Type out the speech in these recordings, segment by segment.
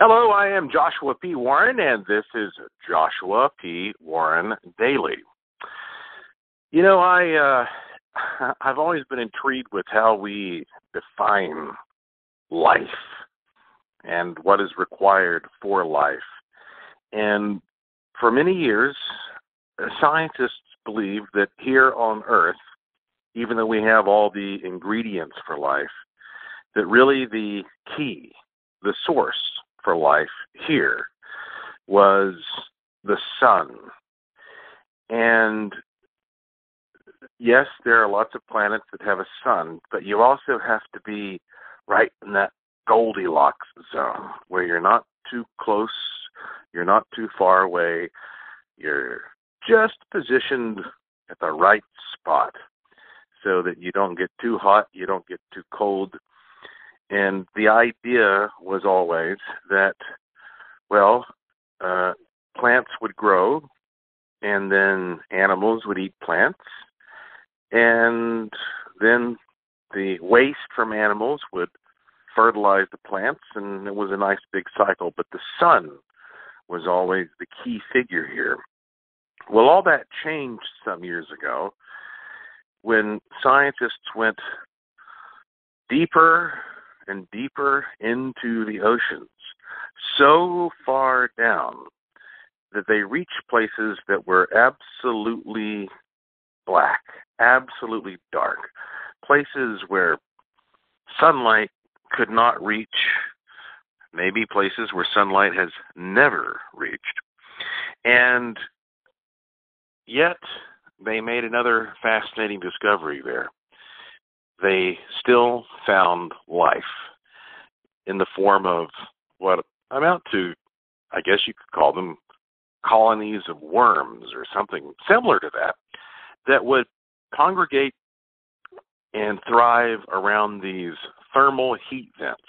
Hello, I am Joshua P. Warren, and this is Joshua P. Warren Daily. You know, I uh, I've always been intrigued with how we define life and what is required for life. And for many years, scientists believe that here on Earth, even though we have all the ingredients for life, that really the key, the source for life here was the sun. And yes, there are lots of planets that have a sun, but you also have to be right in that Goldilocks zone where you're not too close, you're not too far away, you're just positioned at the right spot so that you don't get too hot, you don't get too cold, and the idea was always that, well, uh, plants would grow, and then animals would eat plants, and then the waste from animals would fertilize the plants, and it was a nice big cycle. But the sun was always the key figure here. Well, all that changed some years ago when scientists went deeper and deeper into the oceans, so far down that they reached places that were absolutely black, absolutely dark, places where sunlight could not reach, maybe places where sunlight has never reached. And yet, they made another fascinating discovery there they still found life in the form of what amount to, I guess you could call them colonies of worms or something similar to that, that would congregate and thrive around these thermal heat vents.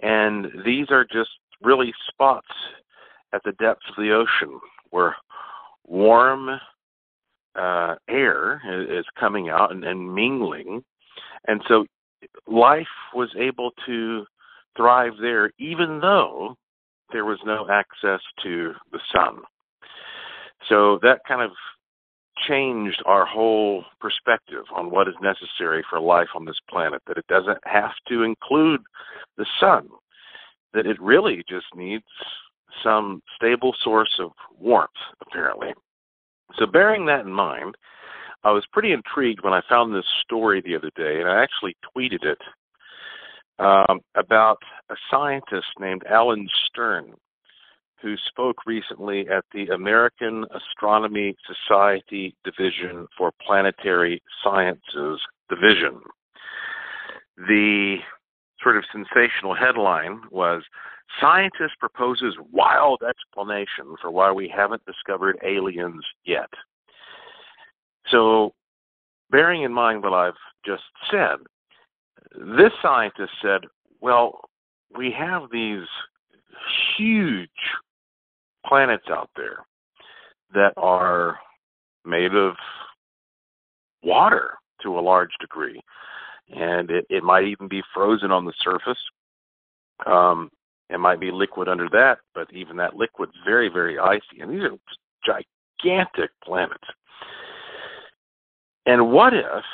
And these are just really spots at the depths of the ocean where warm uh, air is coming out and, and mingling and so life was able to thrive there even though there was no access to the sun. So that kind of changed our whole perspective on what is necessary for life on this planet, that it doesn't have to include the sun, that it really just needs some stable source of warmth, apparently. So, bearing that in mind, I was pretty intrigued when I found this story the other day, and I actually tweeted it um, about a scientist named Alan Stern who spoke recently at the American Astronomy Society Division for Planetary Sciences Division. The sort of sensational headline was Scientist proposes wild explanation for why we haven't discovered aliens yet. So, bearing in mind what I've just said, this scientist said, well, we have these huge planets out there that are made of water to a large degree. And it, it might even be frozen on the surface. Um, it might be liquid under that, but even that liquid's very, very icy. And these are gigantic planets. And what if,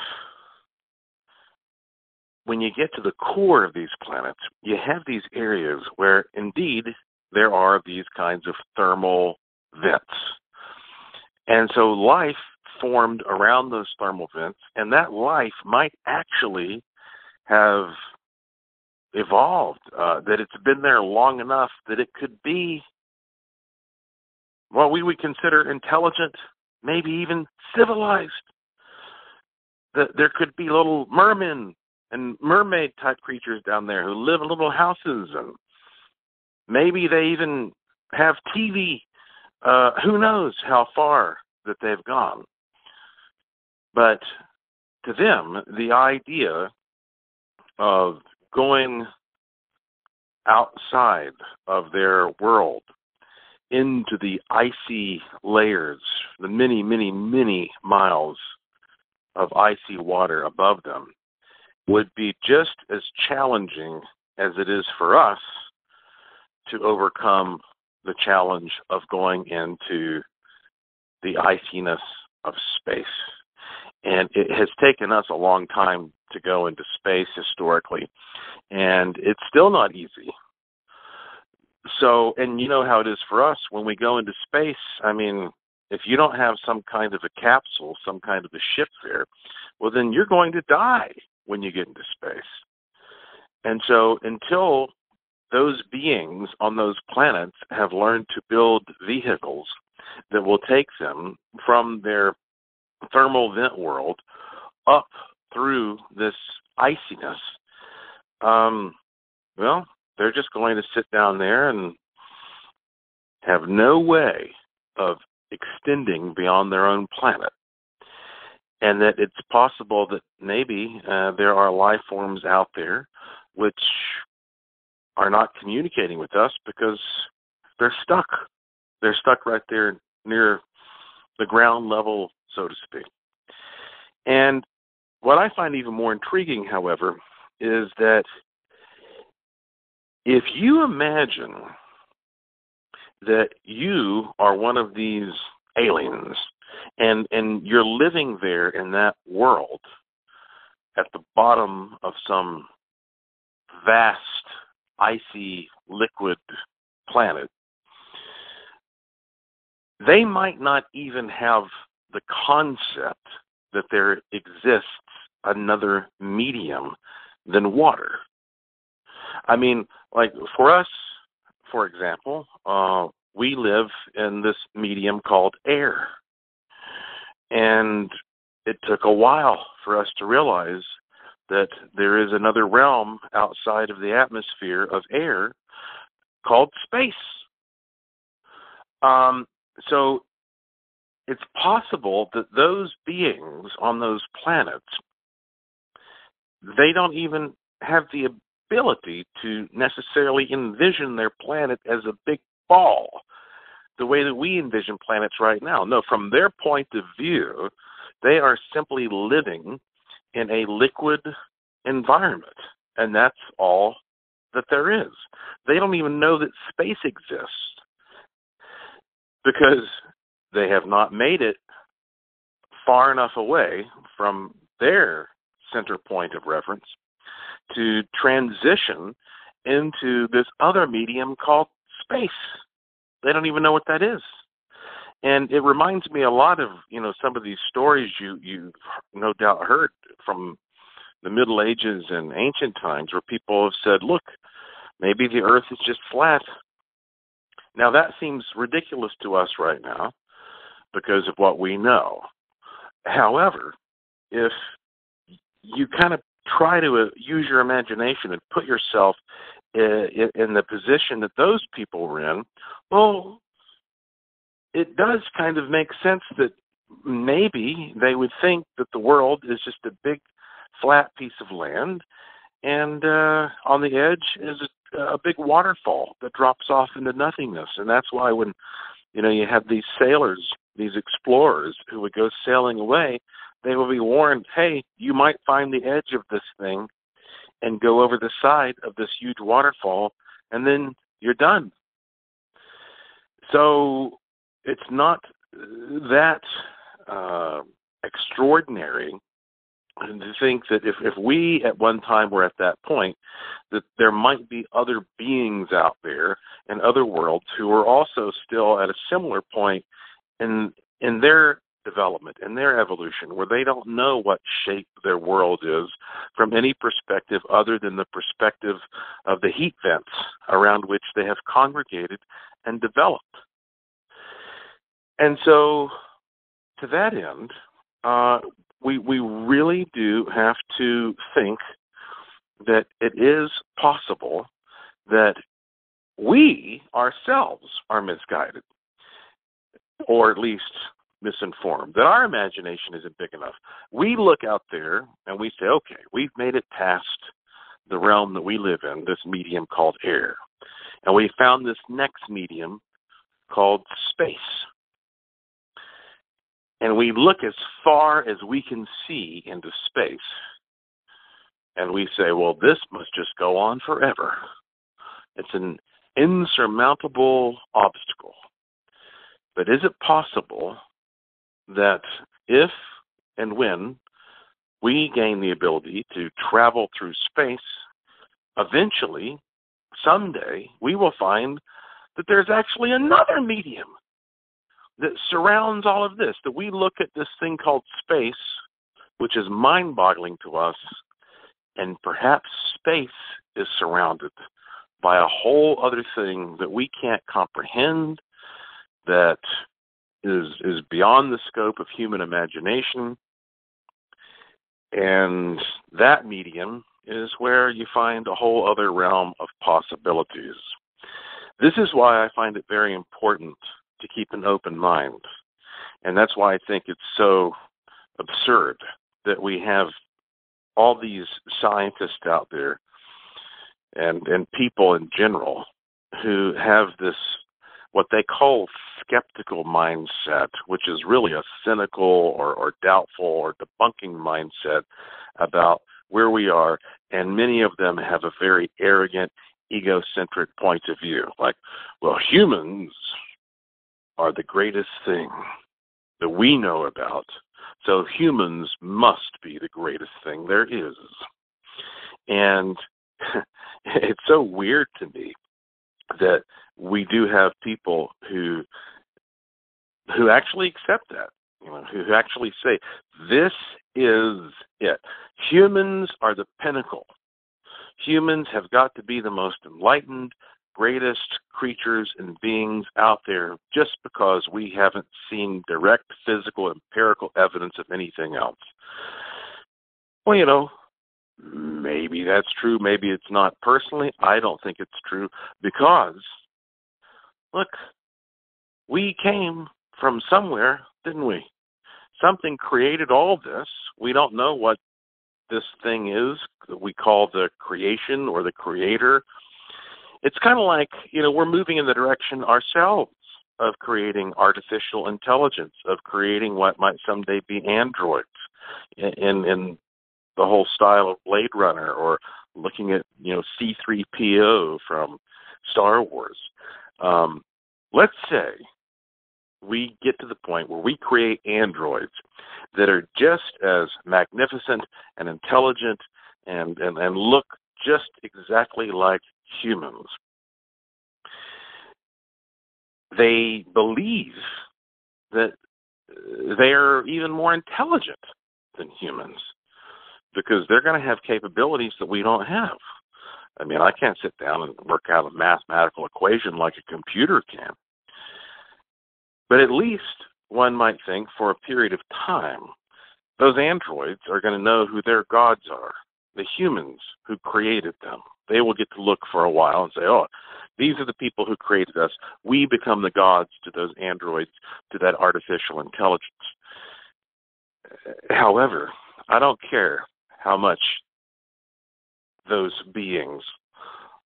when you get to the core of these planets, you have these areas where indeed there are these kinds of thermal vents. And so life formed around those thermal vents, and that life might actually have evolved, uh, that it's been there long enough that it could be what we would consider intelligent, maybe even civilized there could be little mermen and mermaid type creatures down there who live in little houses and maybe they even have TV. Uh, who knows how far that they've gone? But to them, the idea of going outside of their world into the icy layers, the many, many, many miles of icy water above them would be just as challenging as it is for us to overcome the challenge of going into the iciness of space. And it has taken us a long time to go into space historically, and it's still not easy. So, and you know how it is for us when we go into space. I mean, if you don't have some kind of a capsule, some kind of a ship there, well, then you're going to die when you get into space. And so, until those beings on those planets have learned to build vehicles that will take them from their thermal vent world up through this iciness, um, well, they're just going to sit down there and have no way of extending beyond their own planet. And that it's possible that maybe uh, there are life forms out there which are not communicating with us because they're stuck. They're stuck right there near the ground level, so to speak. And what I find even more intriguing, however, is that if you imagine that you are one of these aliens and and you're living there in that world at the bottom of some vast icy liquid planet they might not even have the concept that there exists another medium than water. I mean like for us for example, uh, we live in this medium called air. And it took a while for us to realize that there is another realm outside of the atmosphere of air called space. Um, so it's possible that those beings on those planets they don't even have the ability to necessarily envision their planet as a big ball the way that we envision planets right now. No, from their point of view, they are simply living in a liquid environment, and that's all that there is. They don't even know that space exists because they have not made it far enough away from their center point of reference to transition into this other medium called space. They don't even know what that is. And it reminds me a lot of, you know, some of these stories you you no doubt heard from the Middle Ages and ancient times where people have said, look, maybe the earth is just flat. Now that seems ridiculous to us right now because of what we know. However, if you kind of try to uh, use your imagination and put yourself uh, in, in the position that those people were in, well, it does kind of make sense that maybe they would think that the world is just a big flat piece of land and uh on the edge is a, a big waterfall that drops off into nothingness. And that's why when you know you have these sailors these explorers who would go sailing away they will be warned, hey, you might find the edge of this thing and go over the side of this huge waterfall, and then you're done. So it's not that uh, extraordinary to think that if, if we at one time were at that point, that there might be other beings out there in other worlds who are also still at a similar point in in their development and their evolution where they don't know what shape their world is from any perspective other than the perspective of the heat vents around which they have congregated and developed. And so, to that end, uh, we we really do have to think that it is possible that we ourselves are misguided, or at least misinformed, that our imagination isn't big enough. We look out there and we say, okay, we've made it past the realm that we live in, this medium called air. And we found this next medium called space. And we look as far as we can see into space. And we say, well, this must just go on forever. It's an insurmountable obstacle. But is it possible that if and when we gain the ability to travel through space, eventually, someday, we will find that there's actually another medium that surrounds all of this, that we look at this thing called space, which is mind boggling to us, and perhaps space is surrounded by a whole other thing that we can't comprehend, that is is beyond the scope of human imagination. And that medium is where you find a whole other realm of possibilities. This is why I find it very important to keep an open mind. And that's why I think it's so absurd that we have all these scientists out there and and people in general who have this what they call skeptical mindset, which is really a cynical or, or doubtful or debunking mindset about where we are, and many of them have a very arrogant, egocentric point of view. Like, well, humans are the greatest thing that we know about, so humans must be the greatest thing there is. And it's so weird to me that we do have people who who actually accept that, you know, who actually say this is it. Humans are the pinnacle. Humans have got to be the most enlightened, greatest creatures and beings out there just because we haven't seen direct physical empirical evidence of anything else. Well, you know, maybe that's true, maybe it's not. Personally, I don't think it's true because look, we came from somewhere, didn't we? Something created all this. We don't know what this thing is that we call the creation or the creator. It's kind of like, you know, we're moving in the direction ourselves of creating artificial intelligence, of creating what might someday be androids in in the whole style of Blade Runner or looking at, you know, C3PO from Star Wars. Um, let's say we get to the point where we create androids that are just as magnificent and intelligent and, and, and look just exactly like humans. They believe that they're even more intelligent than humans because they're going to have capabilities that we don't have. I mean, I can't sit down and work out a mathematical equation like a computer can. But at least one might think for a period of time, those androids are going to know who their gods are, the humans who created them. They will get to look for a while and say, oh, these are the people who created us. We become the gods to those androids, to that artificial intelligence. However, I don't care how much those beings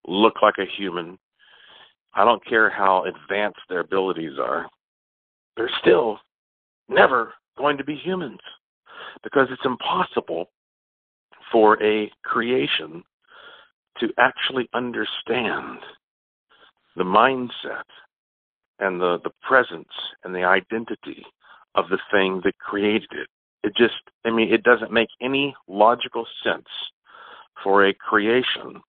look like a human. I don't care how advanced their abilities are. They're still never going to be humans because it's impossible for a creation to actually understand the mindset and the, the presence and the identity of the thing that created it. It just, I mean, it doesn't make any logical sense for a creation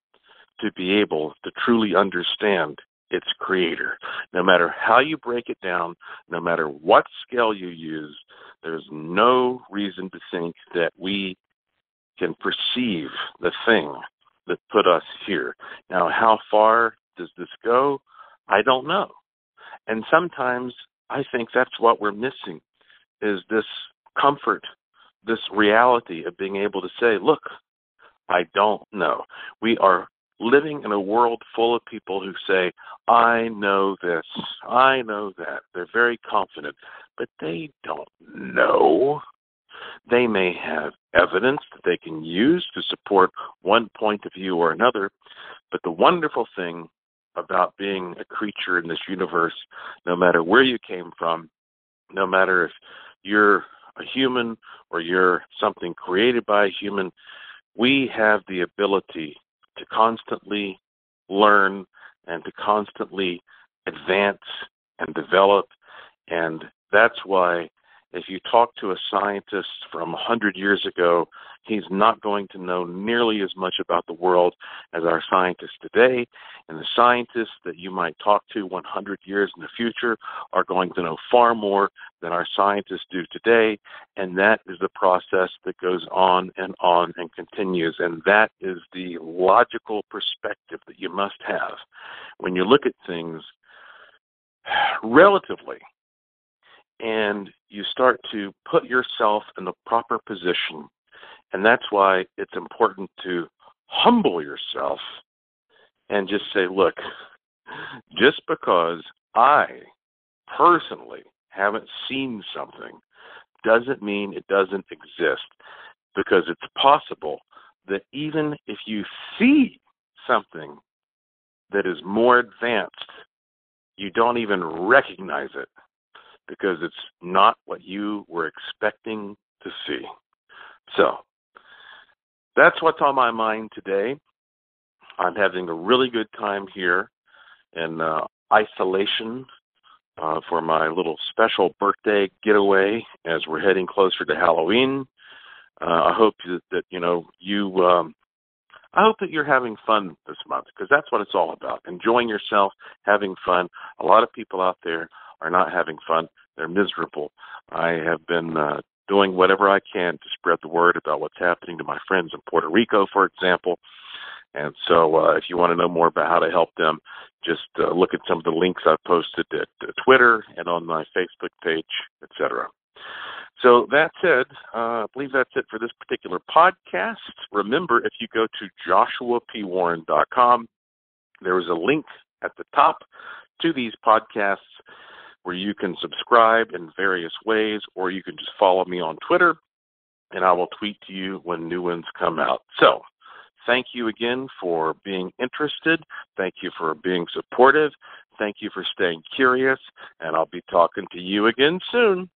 to be able to truly understand its creator. No matter how you break it down, no matter what scale you use, there's no reason to think that we can perceive the thing that put us here. Now, how far does this go? I don't know. And sometimes I think that's what we're missing is this comfort, this reality of being able to say, look, I don't know. We are living in a world full of people who say, I know this, I know that. They're very confident, but they don't know. They may have evidence that they can use to support one point of view or another, but the wonderful thing about being a creature in this universe, no matter where you came from, no matter if you're a human or you're something created by a human, we have the ability to constantly learn and to constantly advance and develop. And that's why if you talk to a scientist from 100 years ago, he's not going to know nearly as much about the world as our scientists today. And the scientists that you might talk to 100 years in the future are going to know far more than our scientists do today. And that is the process that goes on and on and continues. And that is the logical perspective that you must have when you look at things relatively and you start to put yourself in the proper position. And that's why it's important to humble yourself and just say, look, just because I personally haven't seen something doesn't mean it doesn't exist because it's possible that even if you see something that is more advanced, you don't even recognize it because it's not what you were expecting to see. So, that's what's on my mind today. I'm having a really good time here in uh, isolation uh, for my little special birthday getaway as we're heading closer to Halloween. Uh, I hope that, that you know you. Um, I hope that you're having fun this month because that's what it's all about. Enjoying yourself, having fun. A lot of people out there are not having fun. They're miserable. I have been uh, doing whatever I can to spread the word about what's happening to my friends in Puerto Rico, for example. And so, uh, if you want to know more about how to help them, just uh, look at some of the links I've posted at uh, Twitter and on my Facebook page, etc. So that said, uh, I believe that's it for this particular podcast. Remember, if you go to joshuapwarren.com, there is a link at the top to these podcasts where you can subscribe in various ways, or you can just follow me on Twitter, and I will tweet to you when new ones come out. So, thank you again for being interested. Thank you for being supportive. Thank you for staying curious, and I'll be talking to you again soon.